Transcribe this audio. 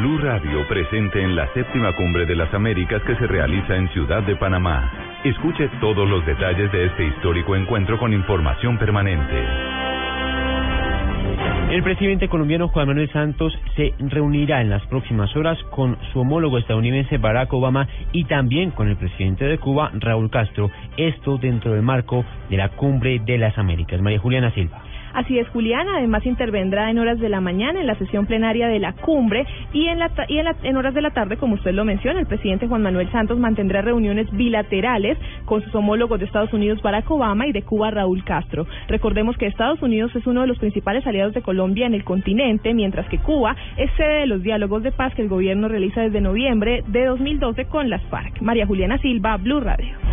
Blue Radio presente en la séptima cumbre de las Américas que se realiza en Ciudad de Panamá. Escuche todos los detalles de este histórico encuentro con información permanente. El presidente colombiano Juan Manuel Santos se reunirá en las próximas horas con su homólogo estadounidense Barack Obama y también con el presidente de Cuba, Raúl Castro, esto dentro del marco de la Cumbre de las Américas. María Juliana Silva. Así es, Juliana. Además, intervendrá en horas de la mañana en la sesión plenaria de la cumbre y en, la, y en, la, en horas de la tarde, como usted lo menciona, el presidente Juan Manuel Santos mantendrá reuniones bilaterales con sus homólogos de Estados Unidos, Barack Obama, y de Cuba, Raúl Castro. Recordemos que Estados Unidos es uno de los principales aliados de Colombia en el continente, mientras que Cuba es sede de los diálogos de paz que el gobierno realiza desde noviembre de 2012 con las FARC. María Juliana Silva, Blue Radio.